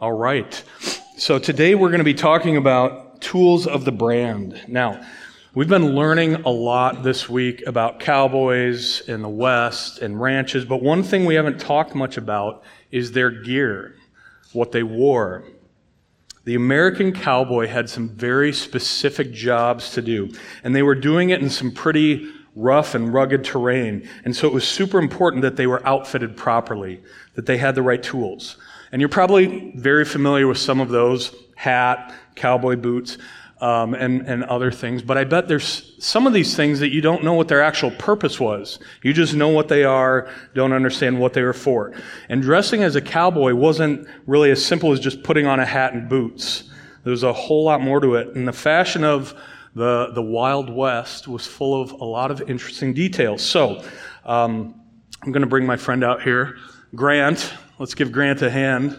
All right. So today we're going to be talking about tools of the brand. Now, we've been learning a lot this week about cowboys in the West and ranches, but one thing we haven't talked much about is their gear, what they wore. The American cowboy had some very specific jobs to do, and they were doing it in some pretty rough and rugged terrain. And so it was super important that they were outfitted properly, that they had the right tools. And you're probably very familiar with some of those hat, cowboy boots, um, and, and other things. But I bet there's some of these things that you don't know what their actual purpose was. You just know what they are, don't understand what they were for. And dressing as a cowboy wasn't really as simple as just putting on a hat and boots. There was a whole lot more to it. And the fashion of the, the Wild West was full of a lot of interesting details. So, um, I'm going to bring my friend out here. Grant, let's give Grant a hand.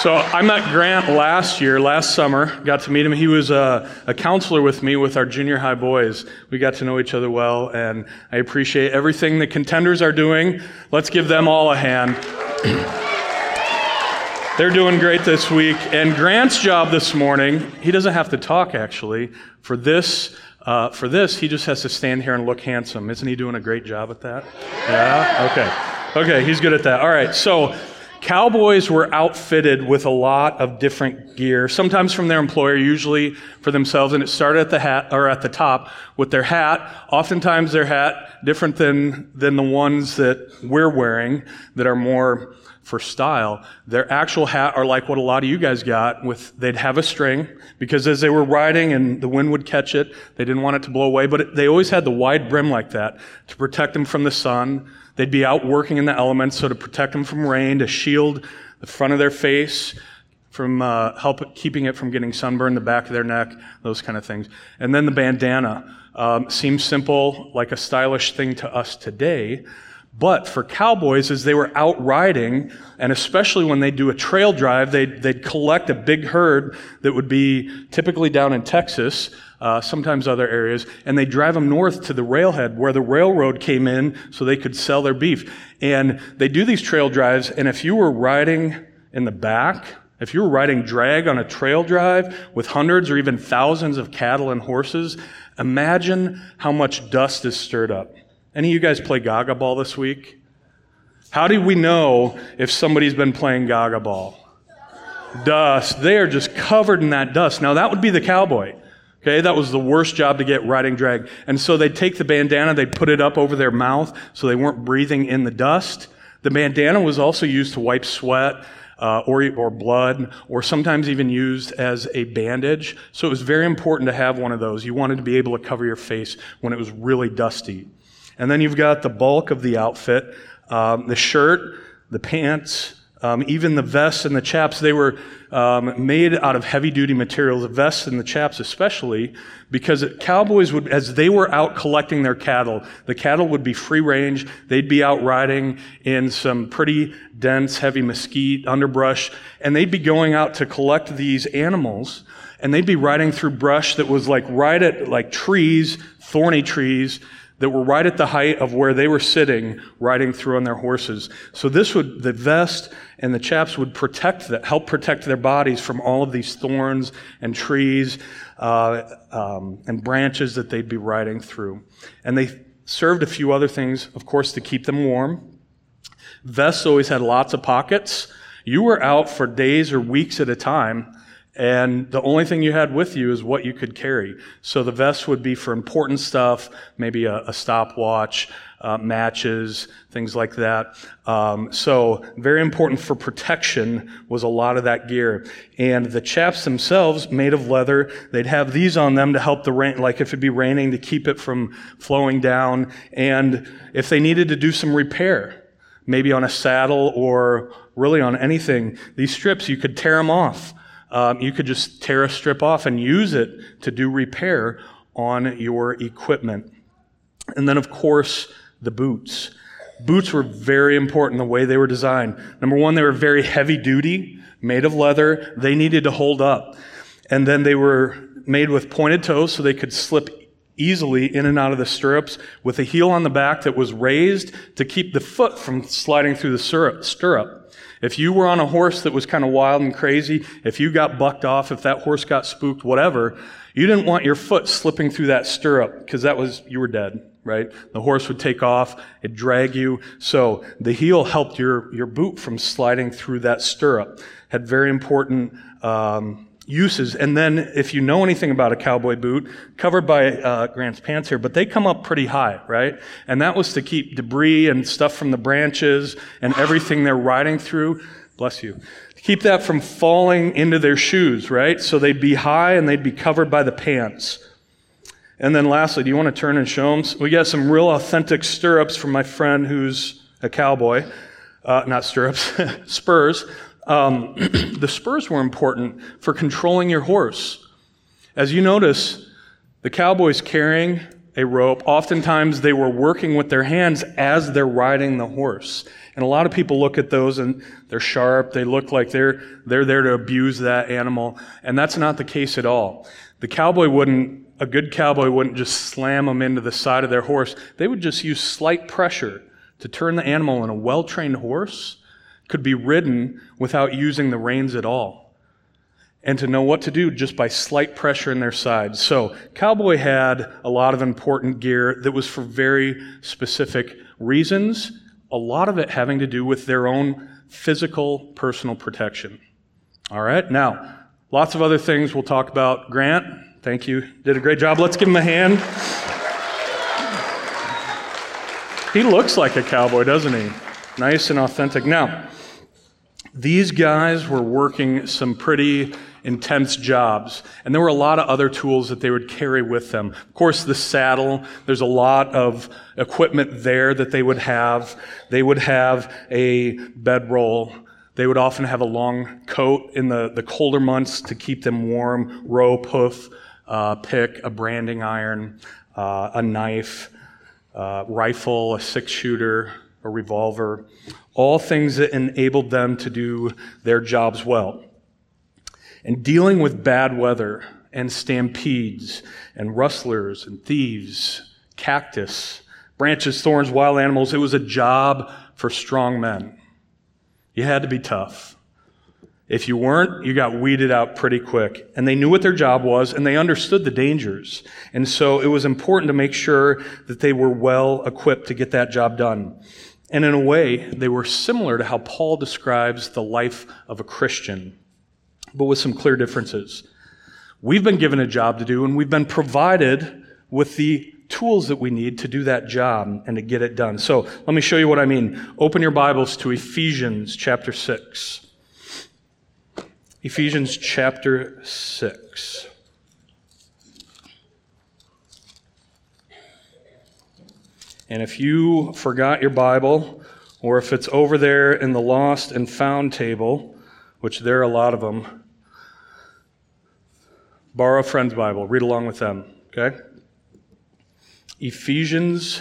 So I met Grant last year, last summer. Got to meet him. He was a, a, counselor with me with our junior high boys. We got to know each other well, and I appreciate everything the contenders are doing. Let's give them all a hand. They're doing great this week. And Grant's job this morning, he doesn't have to talk actually. For this, uh, for this, he just has to stand here and look handsome. Isn't he doing a great job at that? Yeah? Okay. Okay, he's good at that. All right, so Cowboys were outfitted with a lot of different gear, sometimes from their employer, usually for themselves, and it started at the hat or at the top with their hat. Oftentimes their hat different than than the ones that we're wearing that are more for style. Their actual hat are like what a lot of you guys got with they'd have a string because as they were riding and the wind would catch it, they didn't want it to blow away, but it, they always had the wide brim like that to protect them from the sun They'd be out working in the elements, so to protect them from rain, to shield the front of their face from uh, help keeping it from getting sunburned, the back of their neck, those kind of things. And then the bandana um, seems simple, like a stylish thing to us today. But for cowboys, as they were out riding, and especially when they do a trail drive, they'd, they'd collect a big herd that would be typically down in Texas, uh, sometimes other areas, and they'd drive them north to the railhead where the railroad came in so they could sell their beef. And they do these trail drives, and if you were riding in the back, if you were riding drag on a trail drive with hundreds or even thousands of cattle and horses, imagine how much dust is stirred up. Any of you guys play Gaga Ball this week? How do we know if somebody's been playing Gaga Ball? Dust. They are just covered in that dust. Now, that would be the cowboy. Okay, that was the worst job to get riding drag. And so they'd take the bandana, they'd put it up over their mouth so they weren't breathing in the dust. The bandana was also used to wipe sweat uh, or, or blood, or sometimes even used as a bandage. So it was very important to have one of those. You wanted to be able to cover your face when it was really dusty. And then you've got the bulk of the outfit um, the shirt, the pants, um, even the vests and the chaps, they were um, made out of heavy duty material, the vests and the chaps especially, because cowboys would, as they were out collecting their cattle, the cattle would be free range. They'd be out riding in some pretty dense, heavy mesquite, underbrush, and they'd be going out to collect these animals, and they'd be riding through brush that was like right at like trees, thorny trees, that were right at the height of where they were sitting riding through on their horses. So this would, the vest and the chaps would protect that, help protect their bodies from all of these thorns and trees uh, um, and branches that they'd be riding through. And they served a few other things, of course, to keep them warm. Vests always had lots of pockets. You were out for days or weeks at a time and the only thing you had with you is what you could carry. So the vest would be for important stuff, maybe a, a stopwatch, uh, matches, things like that. Um, so very important for protection was a lot of that gear. And the chaps themselves, made of leather, they'd have these on them to help the rain, like if it'd be raining, to keep it from flowing down. And if they needed to do some repair, maybe on a saddle or really on anything, these strips, you could tear them off um, you could just tear a strip off and use it to do repair on your equipment. And then, of course, the boots. Boots were very important the way they were designed. Number one, they were very heavy duty, made of leather. They needed to hold up. And then they were made with pointed toes so they could slip easily in and out of the stirrups with a heel on the back that was raised to keep the foot from sliding through the stirrup. If you were on a horse that was kind of wild and crazy, if you got bucked off, if that horse got spooked, whatever, you didn't want your foot slipping through that stirrup because that was, you were dead, right? The horse would take off, it'd drag you. So the heel helped your, your boot from sliding through that stirrup. Had very important, um, uses. And then, if you know anything about a cowboy boot, covered by uh, Grant's pants here, but they come up pretty high, right? And that was to keep debris and stuff from the branches and everything they're riding through. Bless you. Keep that from falling into their shoes, right? So they'd be high and they'd be covered by the pants. And then lastly, do you want to turn and show them? We got some real authentic stirrups from my friend who's a cowboy. Uh, not stirrups, spurs. Um, the spurs were important for controlling your horse. As you notice, the cowboys carrying a rope, oftentimes they were working with their hands as they're riding the horse. And a lot of people look at those and they're sharp. They look like they're, they're there to abuse that animal. And that's not the case at all. The cowboy wouldn't, a good cowboy wouldn't just slam them into the side of their horse. They would just use slight pressure to turn the animal in a well-trained horse could be ridden without using the reins at all. And to know what to do just by slight pressure in their sides. So, Cowboy had a lot of important gear that was for very specific reasons, a lot of it having to do with their own physical personal protection. All right, now, lots of other things we'll talk about. Grant, thank you. Did a great job. Let's give him a hand. He looks like a cowboy, doesn't he? Nice and authentic. Now, these guys were working some pretty intense jobs, and there were a lot of other tools that they would carry with them. Of course, the saddle, there's a lot of equipment there that they would have. They would have a bedroll. They would often have a long coat in the, the colder months to keep them warm, rope, hoof, uh, pick, a branding iron, uh, a knife, uh, rifle, a six shooter, a revolver all things that enabled them to do their jobs well. And dealing with bad weather and stampedes and rustlers and thieves, cactus, branches, thorns, wild animals, it was a job for strong men. You had to be tough. If you weren't, you got weeded out pretty quick. And they knew what their job was and they understood the dangers. And so it was important to make sure that they were well equipped to get that job done. And in a way, they were similar to how Paul describes the life of a Christian, but with some clear differences. We've been given a job to do, and we've been provided with the tools that we need to do that job and to get it done. So let me show you what I mean. Open your Bibles to Ephesians chapter 6. Ephesians chapter 6. And if you forgot your Bible, or if it's over there in the lost and found table, which there are a lot of them, borrow a friend's Bible, read along with them, okay? Ephesians,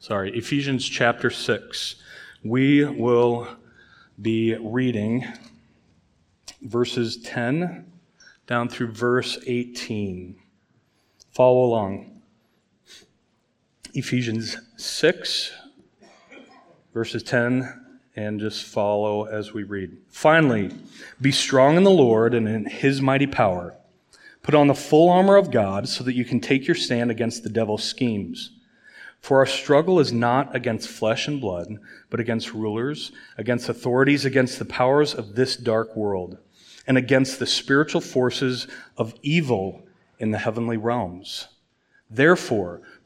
sorry, Ephesians chapter 6. We will be reading verses 10 down through verse 18. Follow along. Ephesians 6, verses 10, and just follow as we read. Finally, be strong in the Lord and in his mighty power. Put on the full armor of God so that you can take your stand against the devil's schemes. For our struggle is not against flesh and blood, but against rulers, against authorities, against the powers of this dark world, and against the spiritual forces of evil in the heavenly realms. Therefore,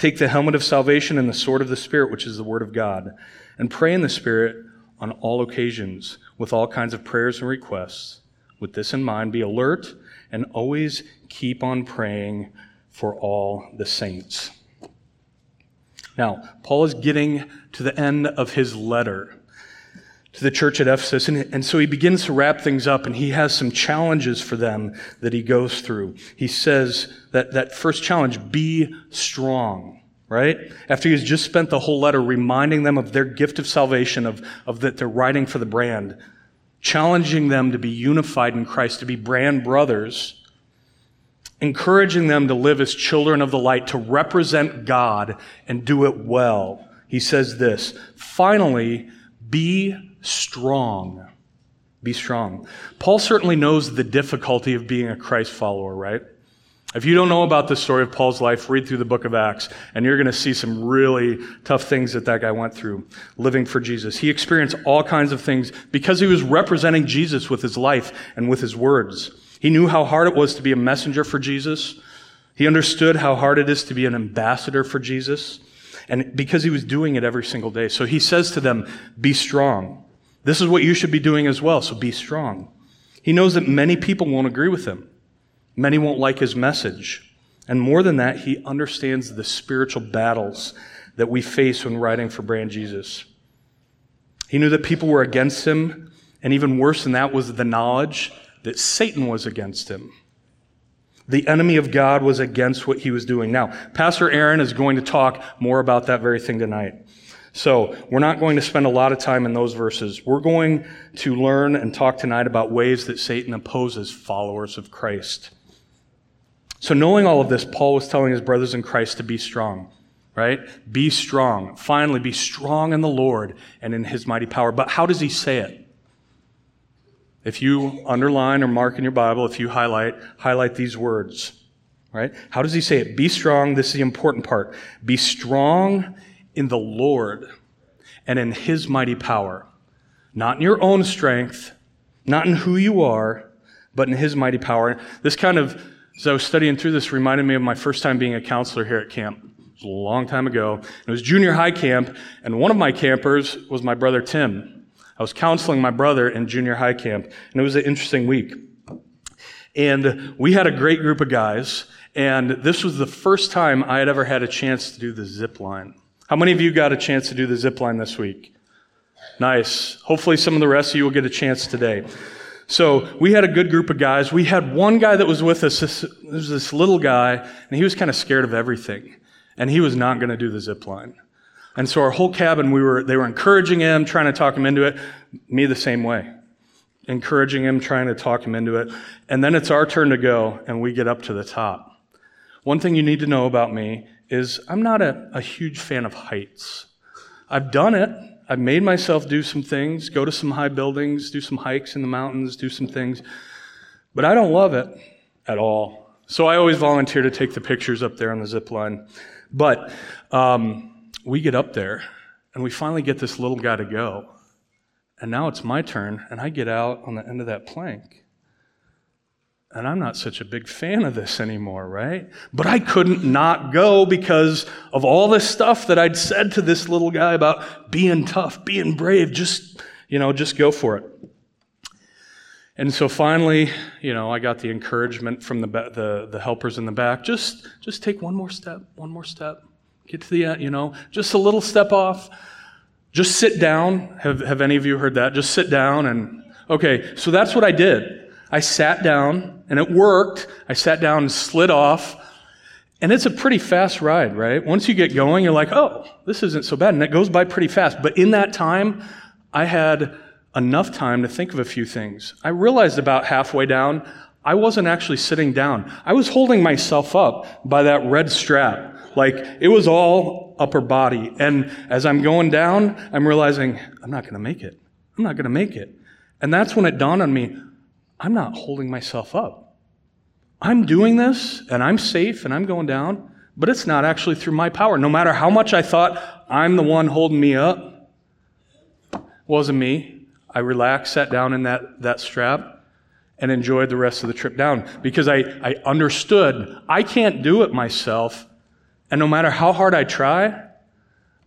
Take the helmet of salvation and the sword of the Spirit, which is the Word of God, and pray in the Spirit on all occasions with all kinds of prayers and requests. With this in mind, be alert and always keep on praying for all the saints. Now, Paul is getting to the end of his letter to the church at Ephesus, and, and so he begins to wrap things up, and he has some challenges for them that he goes through. He says that that first challenge, be strong, right? After he's just spent the whole letter reminding them of their gift of salvation, of, of that they're riding for the brand, challenging them to be unified in Christ, to be brand brothers encouraging them to live as children of the light, to represent God and do it well. He says this finally, be strong. Be strong. Paul certainly knows the difficulty of being a Christ follower, right? If you don't know about the story of Paul's life, read through the book of Acts, and you're going to see some really tough things that that guy went through living for Jesus. He experienced all kinds of things because he was representing Jesus with his life and with his words. He knew how hard it was to be a messenger for Jesus. He understood how hard it is to be an ambassador for Jesus. And because he was doing it every single day. So he says to them, be strong. This is what you should be doing as well. So be strong. He knows that many people won't agree with him. Many won't like his message. And more than that, he understands the spiritual battles that we face when riding for Brand Jesus. He knew that people were against him, and even worse than that was the knowledge that Satan was against him. The enemy of God was against what he was doing. Now, Pastor Aaron is going to talk more about that very thing tonight. So, we're not going to spend a lot of time in those verses. We're going to learn and talk tonight about ways that Satan opposes followers of Christ. So, knowing all of this, Paul was telling his brothers in Christ to be strong, right? Be strong. Finally, be strong in the Lord and in his mighty power. But how does he say it? If you underline or mark in your Bible, if you highlight, highlight these words. Right? How does he say it? Be strong. This is the important part. Be strong in the Lord and in his mighty power. Not in your own strength, not in who you are, but in his mighty power. This kind of, as I was studying through this, reminded me of my first time being a counselor here at camp. It was a long time ago. It was junior high camp, and one of my campers was my brother Tim. I was counseling my brother in junior high camp, and it was an interesting week. And we had a great group of guys, and this was the first time I had ever had a chance to do the zip line. How many of you got a chance to do the zip line this week? Nice. Hopefully, some of the rest of you will get a chance today. So we had a good group of guys. We had one guy that was with us. This, was this little guy, and he was kind of scared of everything, and he was not going to do the zip line. And so our whole cabin, we were, they were encouraging him, trying to talk him into it. Me the same way. Encouraging him, trying to talk him into it. And then it's our turn to go, and we get up to the top. One thing you need to know about me is I'm not a, a huge fan of heights. I've done it. I've made myself do some things, go to some high buildings, do some hikes in the mountains, do some things. But I don't love it at all. So I always volunteer to take the pictures up there on the zip line. But um, we get up there and we finally get this little guy to go. And now it's my turn, and I get out on the end of that plank. And I'm not such a big fan of this anymore, right? But I couldn't not go because of all this stuff that I'd said to this little guy about being tough, being brave, just, you know, just go for it. And so finally, you know, I got the encouragement from the, the, the helpers in the back just, just take one more step, one more step. Get to the end, you know, just a little step off. Just sit down. Have, have any of you heard that? Just sit down and, okay, so that's what I did. I sat down and it worked. I sat down and slid off. And it's a pretty fast ride, right? Once you get going, you're like, oh, this isn't so bad. And it goes by pretty fast. But in that time, I had enough time to think of a few things. I realized about halfway down, I wasn't actually sitting down. I was holding myself up by that red strap. Like it was all upper body. And as I'm going down, I'm realizing I'm not going to make it. I'm not going to make it. And that's when it dawned on me I'm not holding myself up. I'm doing this and I'm safe and I'm going down, but it's not actually through my power. No matter how much I thought I'm the one holding me up, wasn't me. I relaxed, sat down in that, that strap, and enjoyed the rest of the trip down because I, I understood I can't do it myself. And no matter how hard I try,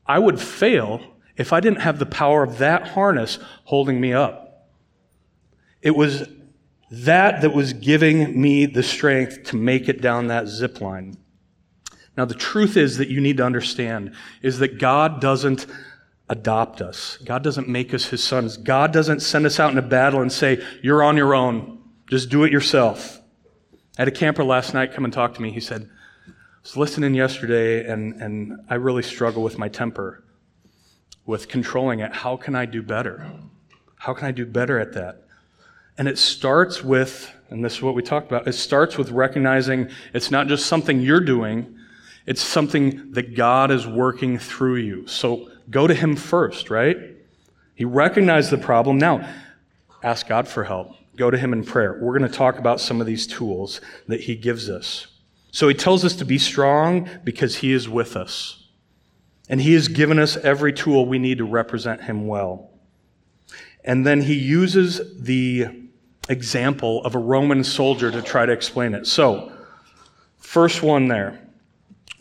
I would fail if I didn't have the power of that harness holding me up. It was that that was giving me the strength to make it down that zip line. Now, the truth is that you need to understand is that God doesn't adopt us. God doesn't make us his sons. God doesn't send us out into battle and say, You're on your own. Just do it yourself. I had a camper last night come and talk to me. He said, I was listening yesterday and, and I really struggle with my temper, with controlling it. How can I do better? How can I do better at that? And it starts with, and this is what we talked about, it starts with recognizing it's not just something you're doing, it's something that God is working through you. So go to Him first, right? He recognized the problem. Now, ask God for help. Go to Him in prayer. We're going to talk about some of these tools that He gives us. So He tells us to be strong because He is with us. And He has given us every tool we need to represent Him well. And then He uses the example of a Roman soldier to try to explain it. So, first one there,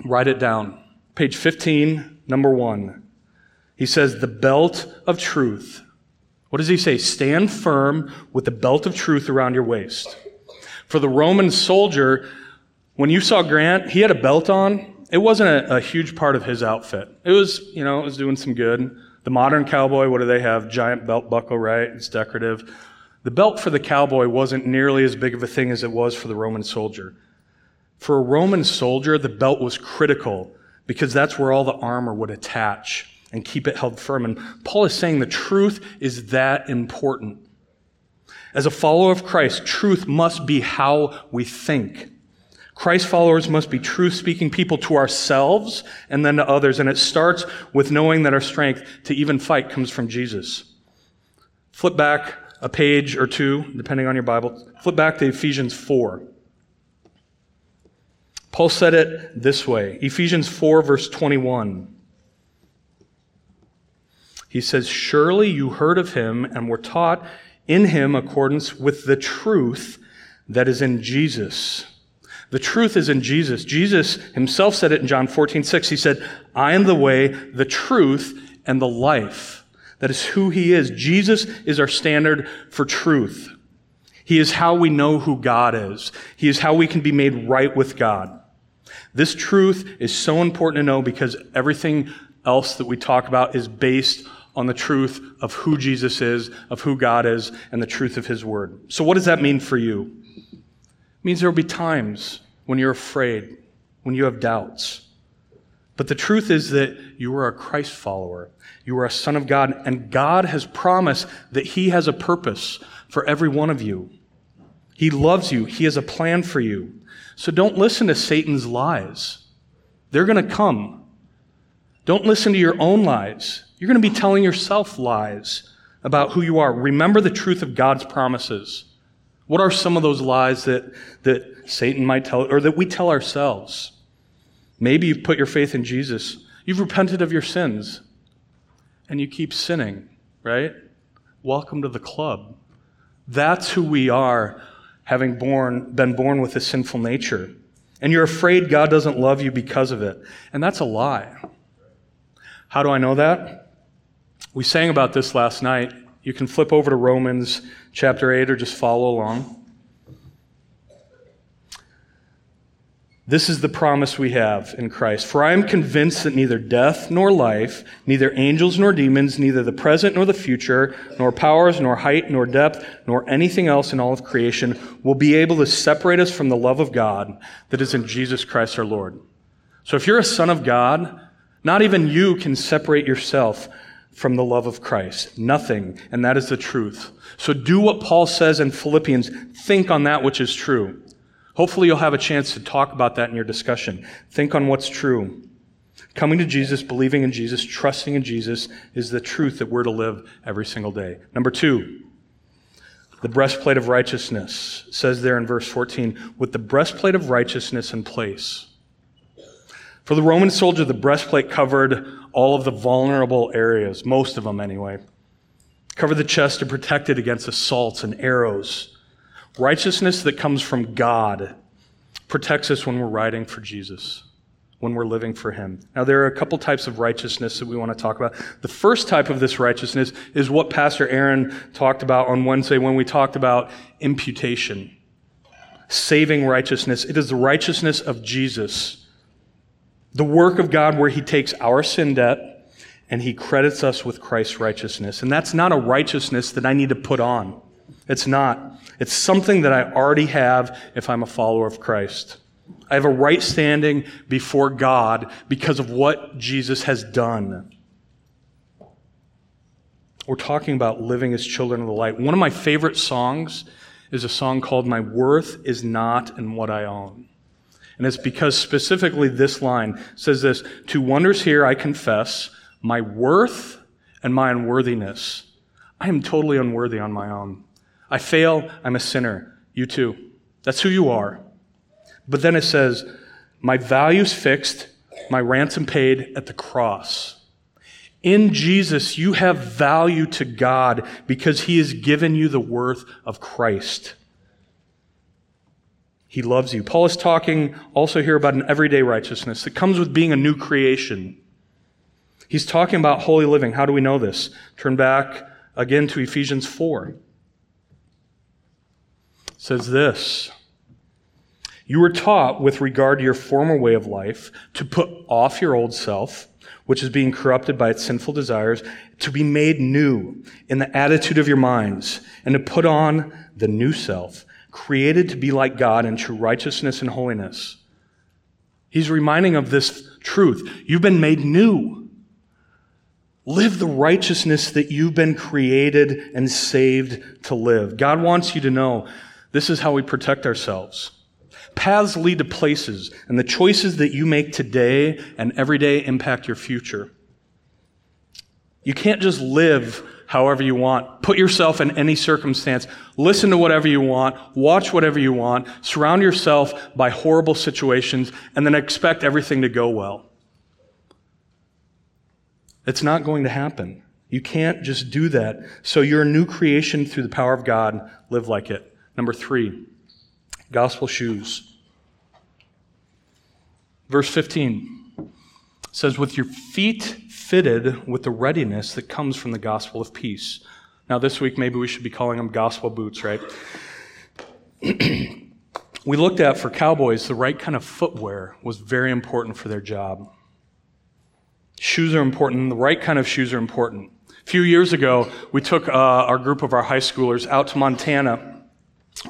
write it down. Page 15, number one. He says, the belt of truth. What does he say? Stand firm with the belt of truth around your waist. For the Roman soldier, when you saw Grant, he had a belt on. It wasn't a, a huge part of his outfit. It was, you know, it was doing some good. The modern cowboy, what do they have? Giant belt buckle, right? It's decorative. The belt for the cowboy wasn't nearly as big of a thing as it was for the Roman soldier. For a Roman soldier, the belt was critical because that's where all the armor would attach and keep it held firm. And Paul is saying the truth is that important. As a follower of Christ, truth must be how we think. Christ followers must be truth speaking people to ourselves and then to others. And it starts with knowing that our strength to even fight comes from Jesus. Flip back a page or two, depending on your Bible. Flip back to Ephesians 4. Paul said it this way Ephesians 4, verse 21. He says, Surely you heard of him and were taught in him accordance with the truth that is in Jesus. The truth is in Jesus. Jesus himself said it in John 14, 6. He said, I am the way, the truth, and the life. That is who he is. Jesus is our standard for truth. He is how we know who God is. He is how we can be made right with God. This truth is so important to know because everything else that we talk about is based on the truth of who Jesus is, of who God is, and the truth of His Word. So, what does that mean for you? It means there will be times when you're afraid, when you have doubts. But the truth is that you are a Christ follower. You are a son of God, and God has promised that He has a purpose for every one of you. He loves you, He has a plan for you. So don't listen to Satan's lies. They're going to come. Don't listen to your own lies. You're going to be telling yourself lies about who you are. Remember the truth of God's promises. What are some of those lies that, that Satan might tell, or that we tell ourselves? Maybe you've put your faith in Jesus. You've repented of your sins and you keep sinning, right? Welcome to the club. That's who we are, having born, been born with a sinful nature. And you're afraid God doesn't love you because of it. And that's a lie. How do I know that? We sang about this last night. You can flip over to Romans chapter 8 or just follow along. This is the promise we have in Christ. For I am convinced that neither death nor life, neither angels nor demons, neither the present nor the future, nor powers, nor height, nor depth, nor anything else in all of creation will be able to separate us from the love of God that is in Jesus Christ our Lord. So if you're a son of God, not even you can separate yourself from the love of Christ. Nothing. And that is the truth. So do what Paul says in Philippians. Think on that which is true. Hopefully, you'll have a chance to talk about that in your discussion. Think on what's true. Coming to Jesus, believing in Jesus, trusting in Jesus is the truth that we're to live every single day. Number two, the breastplate of righteousness says there in verse 14, with the breastplate of righteousness in place. For the Roman soldier, the breastplate covered all of the vulnerable areas, most of them anyway. Covered the chest to protect it against assaults and arrows Righteousness that comes from God protects us when we're riding for Jesus, when we're living for Him. Now, there are a couple types of righteousness that we want to talk about. The first type of this righteousness is what Pastor Aaron talked about on Wednesday when we talked about imputation, saving righteousness. It is the righteousness of Jesus. The work of God where He takes our sin debt and He credits us with Christ's righteousness. And that's not a righteousness that I need to put on. It's not. It's something that I already have if I'm a follower of Christ. I have a right standing before God because of what Jesus has done. We're talking about living as children of the light. One of my favorite songs is a song called My Worth is Not in What I Own. And it's because specifically this line says this Two wonders here I confess my worth and my unworthiness. I am totally unworthy on my own. I fail, I'm a sinner. You too. That's who you are. But then it says, My value's fixed, my ransom paid at the cross. In Jesus, you have value to God because He has given you the worth of Christ. He loves you. Paul is talking also here about an everyday righteousness that comes with being a new creation. He's talking about holy living. How do we know this? Turn back again to Ephesians 4. Says this You were taught with regard to your former way of life to put off your old self, which is being corrupted by its sinful desires, to be made new in the attitude of your minds, and to put on the new self created to be like God in true righteousness and holiness. He's reminding of this truth. You've been made new. Live the righteousness that you've been created and saved to live. God wants you to know this is how we protect ourselves. Paths lead to places, and the choices that you make today and every day impact your future. You can't just live however you want. Put yourself in any circumstance. Listen to whatever you want. Watch whatever you want. Surround yourself by horrible situations and then expect everything to go well. It's not going to happen. You can't just do that. So you're a new creation through the power of God. Live like it. Number three, gospel shoes. Verse 15 says, With your feet fitted with the readiness that comes from the gospel of peace. Now, this week, maybe we should be calling them gospel boots, right? we looked at for cowboys, the right kind of footwear was very important for their job. Shoes are important, the right kind of shoes are important. A few years ago, we took uh, our group of our high schoolers out to Montana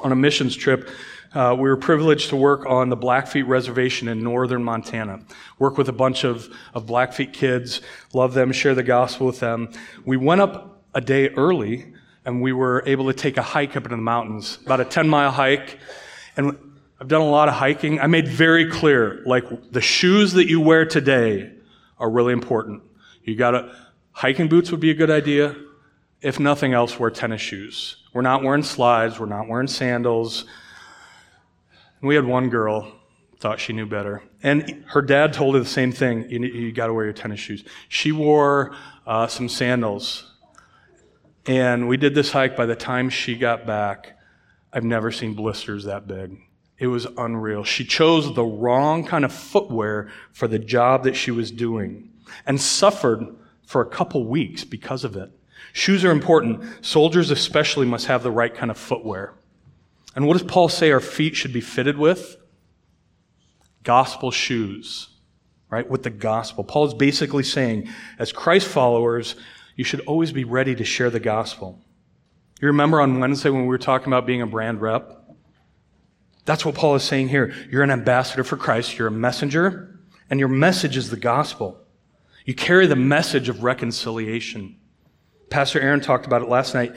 on a missions trip uh, we were privileged to work on the Blackfeet Reservation in northern Montana. Work with a bunch of, of Blackfeet kids, love them, share the gospel with them. We went up a day early and we were able to take a hike up into the mountains, about a 10 mile hike. And I've done a lot of hiking. I made very clear, like, the shoes that you wear today are really important. You gotta, hiking boots would be a good idea. If nothing else, wear tennis shoes. We're not wearing slides. We're not wearing sandals. And we had one girl thought she knew better. And her dad told her the same thing. You, you got to wear your tennis shoes. She wore uh, some sandals. And we did this hike. By the time she got back, I've never seen blisters that big. It was unreal. She chose the wrong kind of footwear for the job that she was doing and suffered for a couple weeks because of it. Shoes are important. Soldiers, especially, must have the right kind of footwear. And what does Paul say our feet should be fitted with? Gospel shoes, right? With the gospel. Paul is basically saying, as Christ followers, you should always be ready to share the gospel. You remember on Wednesday when we were talking about being a brand rep? That's what Paul is saying here. You're an ambassador for Christ, you're a messenger, and your message is the gospel. You carry the message of reconciliation. Pastor Aaron talked about it last night.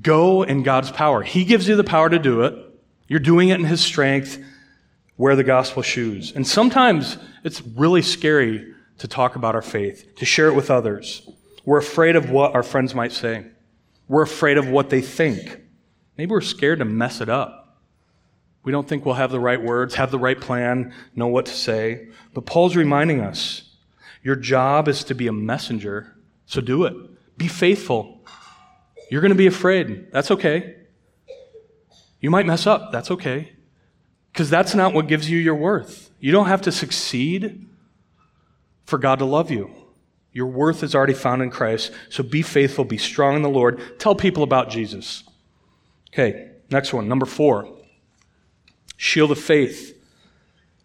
Go in God's power. He gives you the power to do it. You're doing it in His strength. Wear the gospel shoes. And sometimes it's really scary to talk about our faith, to share it with others. We're afraid of what our friends might say. We're afraid of what they think. Maybe we're scared to mess it up. We don't think we'll have the right words, have the right plan, know what to say. But Paul's reminding us your job is to be a messenger, so do it. Be faithful. You're going to be afraid. That's okay. You might mess up. That's okay. Because that's not what gives you your worth. You don't have to succeed for God to love you. Your worth is already found in Christ. So be faithful, be strong in the Lord. Tell people about Jesus. Okay, next one, number four shield of faith.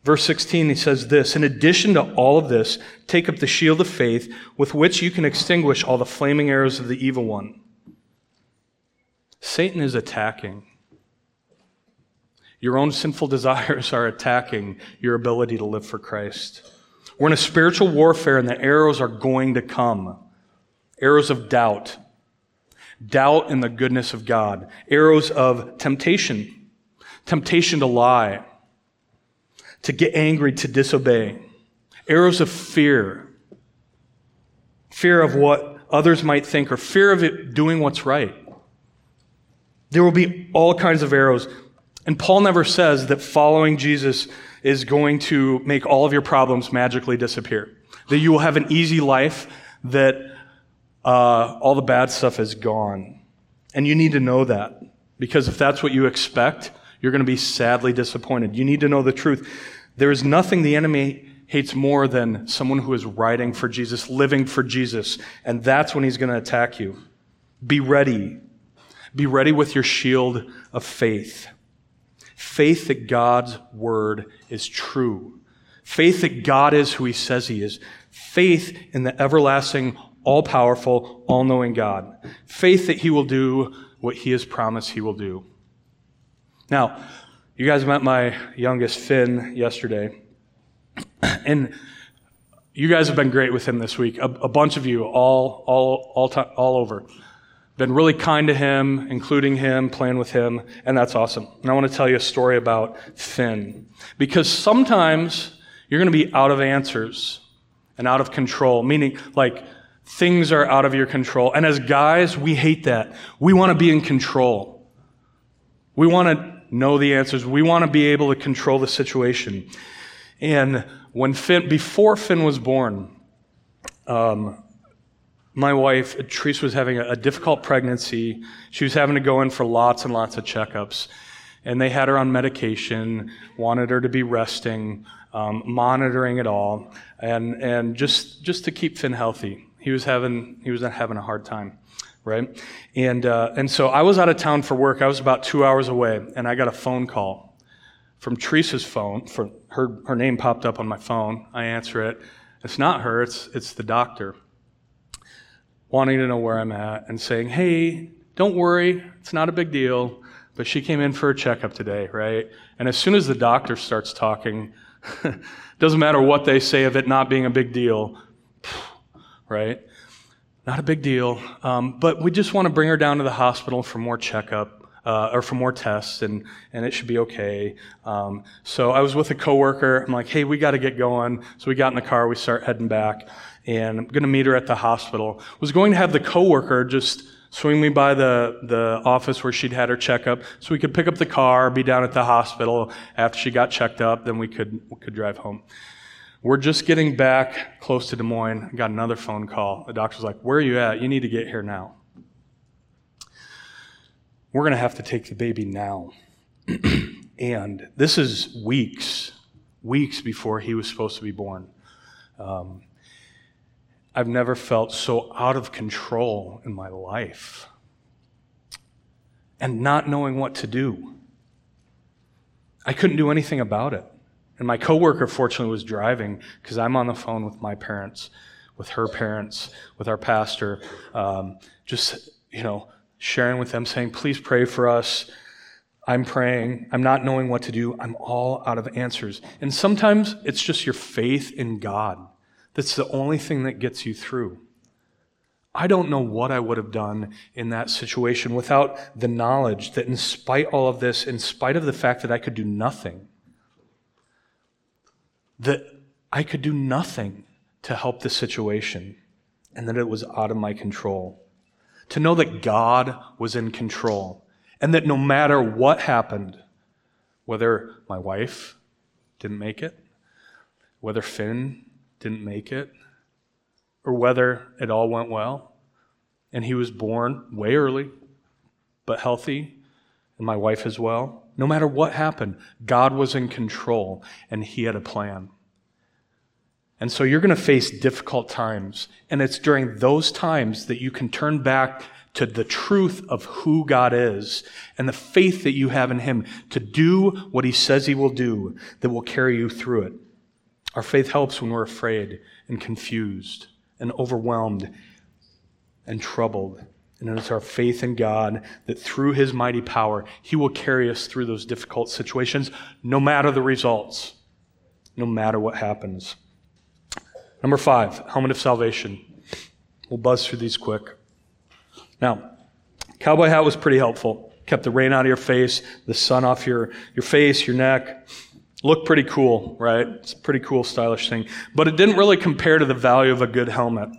Verse 16, he says this In addition to all of this, take up the shield of faith with which you can extinguish all the flaming arrows of the evil one. Satan is attacking. Your own sinful desires are attacking your ability to live for Christ. We're in a spiritual warfare, and the arrows are going to come arrows of doubt, doubt in the goodness of God, arrows of temptation, temptation to lie, to get angry, to disobey, arrows of fear, fear of what others might think, or fear of it doing what's right. There will be all kinds of arrows. And Paul never says that following Jesus is going to make all of your problems magically disappear. That you will have an easy life, that uh, all the bad stuff is gone. And you need to know that. Because if that's what you expect, you're going to be sadly disappointed. You need to know the truth. There is nothing the enemy hates more than someone who is riding for Jesus, living for Jesus. And that's when he's going to attack you. Be ready. Be ready with your shield of faith. Faith that God's word is true. Faith that God is who he says he is. Faith in the everlasting, all powerful, all knowing God. Faith that he will do what he has promised he will do. Now, you guys met my youngest, Finn, yesterday. And you guys have been great with him this week. A, a bunch of you, all, all, all, all over been really kind to him, including him, playing with him, and that's awesome. And I want to tell you a story about Finn. Because sometimes you're going to be out of answers and out of control, meaning like things are out of your control. And as guys, we hate that. We want to be in control. We want to know the answers. We want to be able to control the situation. And when Finn, before Finn was born, um, my wife, Therese, was having a, a, difficult pregnancy. She was having to go in for lots and lots of checkups. And they had her on medication, wanted her to be resting, um, monitoring it all, and, and just, just to keep Finn healthy. He was having, he was having a hard time, right? And, uh, and so I was out of town for work. I was about two hours away, and I got a phone call from Teresa's phone. For her, her name popped up on my phone. I answer it. It's not her, it's, it's the doctor wanting to know where I'm at and saying, hey, don't worry, it's not a big deal. But she came in for a checkup today, right? And as soon as the doctor starts talking, doesn't matter what they say of it not being a big deal, right? Not a big deal. Um, but we just want to bring her down to the hospital for more checkup. Uh, or for more tests, and, and it should be okay. Um, so I was with a coworker. I'm like, hey, we got to get going. So we got in the car. We start heading back and I'm going to meet her at the hospital. Was going to have the coworker just swing me by the, the office where she'd had her checkup so we could pick up the car, be down at the hospital after she got checked up, then we could, we could drive home. We're just getting back close to Des Moines. I got another phone call. The doctor's like, Where are you at? You need to get here now. We're going to have to take the baby now. and this is weeks, weeks before he was supposed to be born. Um, I've never felt so out of control in my life and not knowing what to do. I couldn't do anything about it. And my coworker, fortunately, was driving because I'm on the phone with my parents, with her parents, with our pastor, um, just, you know, sharing with them, saying, please pray for us. I'm praying. I'm not knowing what to do. I'm all out of answers. And sometimes it's just your faith in God that's the only thing that gets you through. I don't know what I would have done in that situation without the knowledge that, in spite all of this, in spite of the fact that I could do nothing, that I could do nothing to help the situation and that it was out of my control. To know that God was in control and that no matter what happened, whether my wife didn't make it, whether Finn didn't make it, or whether it all went well and he was born way early, but healthy, and my wife as well. No matter what happened, God was in control and he had a plan. And so you're going to face difficult times. And it's during those times that you can turn back to the truth of who God is and the faith that you have in Him to do what He says He will do that will carry you through it. Our faith helps when we're afraid and confused and overwhelmed and troubled. And it's our faith in God that through His mighty power, He will carry us through those difficult situations, no matter the results, no matter what happens. Number five, helmet of salvation. We'll buzz through these quick. Now, cowboy hat was pretty helpful. Kept the rain out of your face, the sun off your, your face, your neck. Looked pretty cool, right? It's a pretty cool, stylish thing. But it didn't really compare to the value of a good helmet.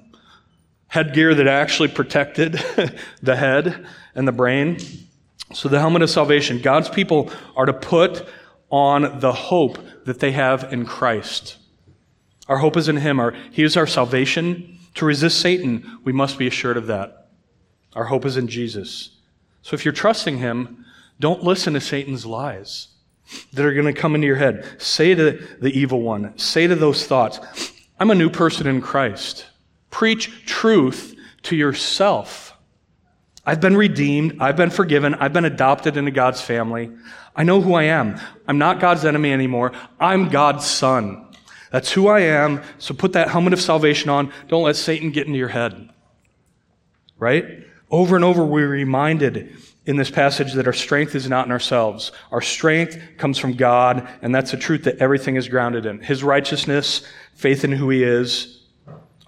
Headgear that actually protected the head and the brain. So, the helmet of salvation, God's people are to put on the hope that they have in Christ. Our hope is in Him. Our, he is our salvation. To resist Satan, we must be assured of that. Our hope is in Jesus. So if you're trusting Him, don't listen to Satan's lies that are going to come into your head. Say to the evil one, say to those thoughts, I'm a new person in Christ. Preach truth to yourself. I've been redeemed. I've been forgiven. I've been adopted into God's family. I know who I am. I'm not God's enemy anymore. I'm God's son. That's who I am. So put that helmet of salvation on. Don't let Satan get into your head. Right? Over and over, we're reminded in this passage that our strength is not in ourselves. Our strength comes from God, and that's a truth that everything is grounded in. His righteousness, faith in who He is,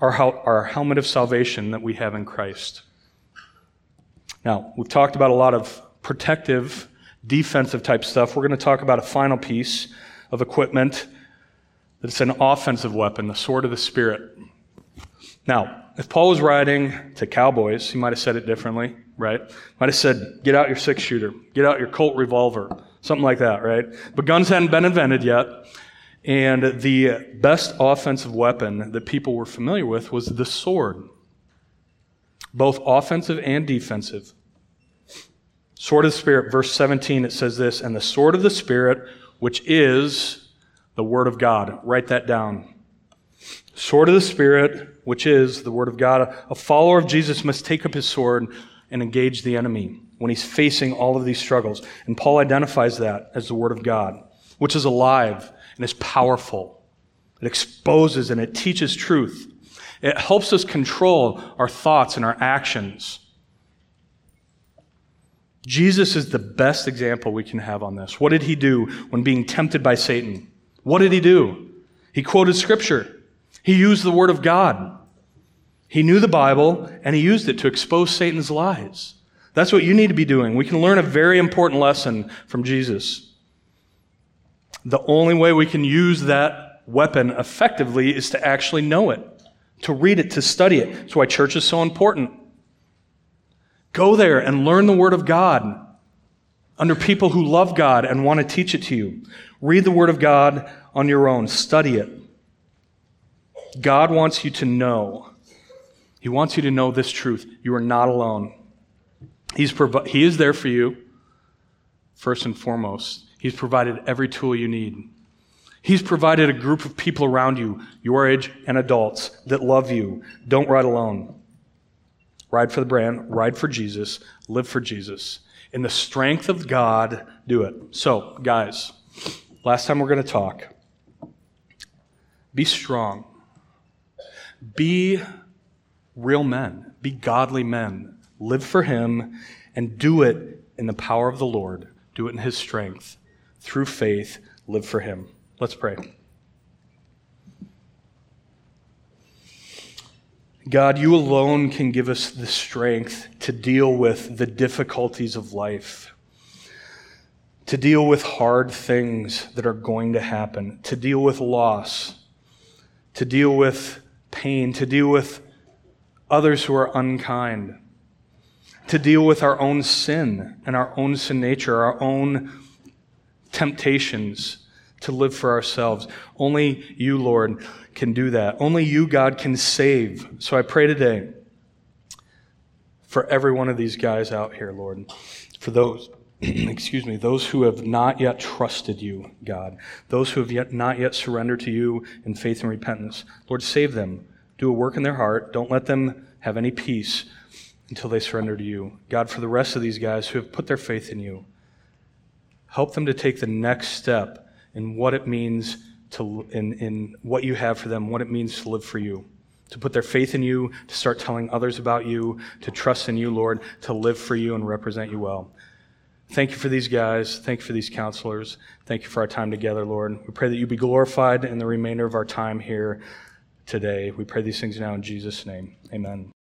our, our helmet of salvation that we have in Christ. Now, we've talked about a lot of protective, defensive type stuff. We're going to talk about a final piece of equipment that's an offensive weapon, the sword of the Spirit. Now, if Paul was writing to cowboys, he might have said it differently, right? Might have said, get out your six shooter, get out your Colt revolver, something like that, right? But guns hadn't been invented yet. And the best offensive weapon that people were familiar with was the sword, both offensive and defensive. Sword of the Spirit, verse 17, it says this, and the sword of the Spirit, which is the Word of God. Write that down. Sword of the Spirit, which is the Word of God. A follower of Jesus must take up his sword and engage the enemy when he's facing all of these struggles. And Paul identifies that as the Word of God, which is alive and is powerful. It exposes and it teaches truth. It helps us control our thoughts and our actions. Jesus is the best example we can have on this. What did he do when being tempted by Satan? What did he do? He quoted scripture. He used the word of God. He knew the Bible and he used it to expose Satan's lies. That's what you need to be doing. We can learn a very important lesson from Jesus. The only way we can use that weapon effectively is to actually know it, to read it, to study it. That's why church is so important. Go there and learn the Word of God under people who love God and want to teach it to you. Read the Word of God on your own, study it. God wants you to know. He wants you to know this truth. You are not alone. He's provi- he is there for you, first and foremost. He's provided every tool you need. He's provided a group of people around you, your age and adults, that love you. Don't ride alone. Ride for the brand, ride for Jesus, live for Jesus. In the strength of God, do it. So, guys, Last time we're going to talk. Be strong. Be real men. Be godly men. Live for Him and do it in the power of the Lord. Do it in His strength. Through faith, live for Him. Let's pray. God, you alone can give us the strength to deal with the difficulties of life to deal with hard things that are going to happen, to deal with loss, to deal with pain, to deal with others who are unkind, to deal with our own sin and our own sin nature, our own temptations to live for ourselves. Only you, Lord, can do that. Only you, God, can save. So I pray today for every one of these guys out here, Lord, for those excuse me, those who have not yet trusted you, God, those who have yet not yet surrendered to you in faith and repentance. Lord, save them. Do a work in their heart. Don't let them have any peace until they surrender to you. God, for the rest of these guys who have put their faith in you, help them to take the next step in what it means to, in, in what you have for them, what it means to live for you. To put their faith in you, to start telling others about you, to trust in you, Lord, to live for you and represent you well. Thank you for these guys. Thank you for these counselors. Thank you for our time together, Lord. We pray that you be glorified in the remainder of our time here today. We pray these things now in Jesus' name. Amen.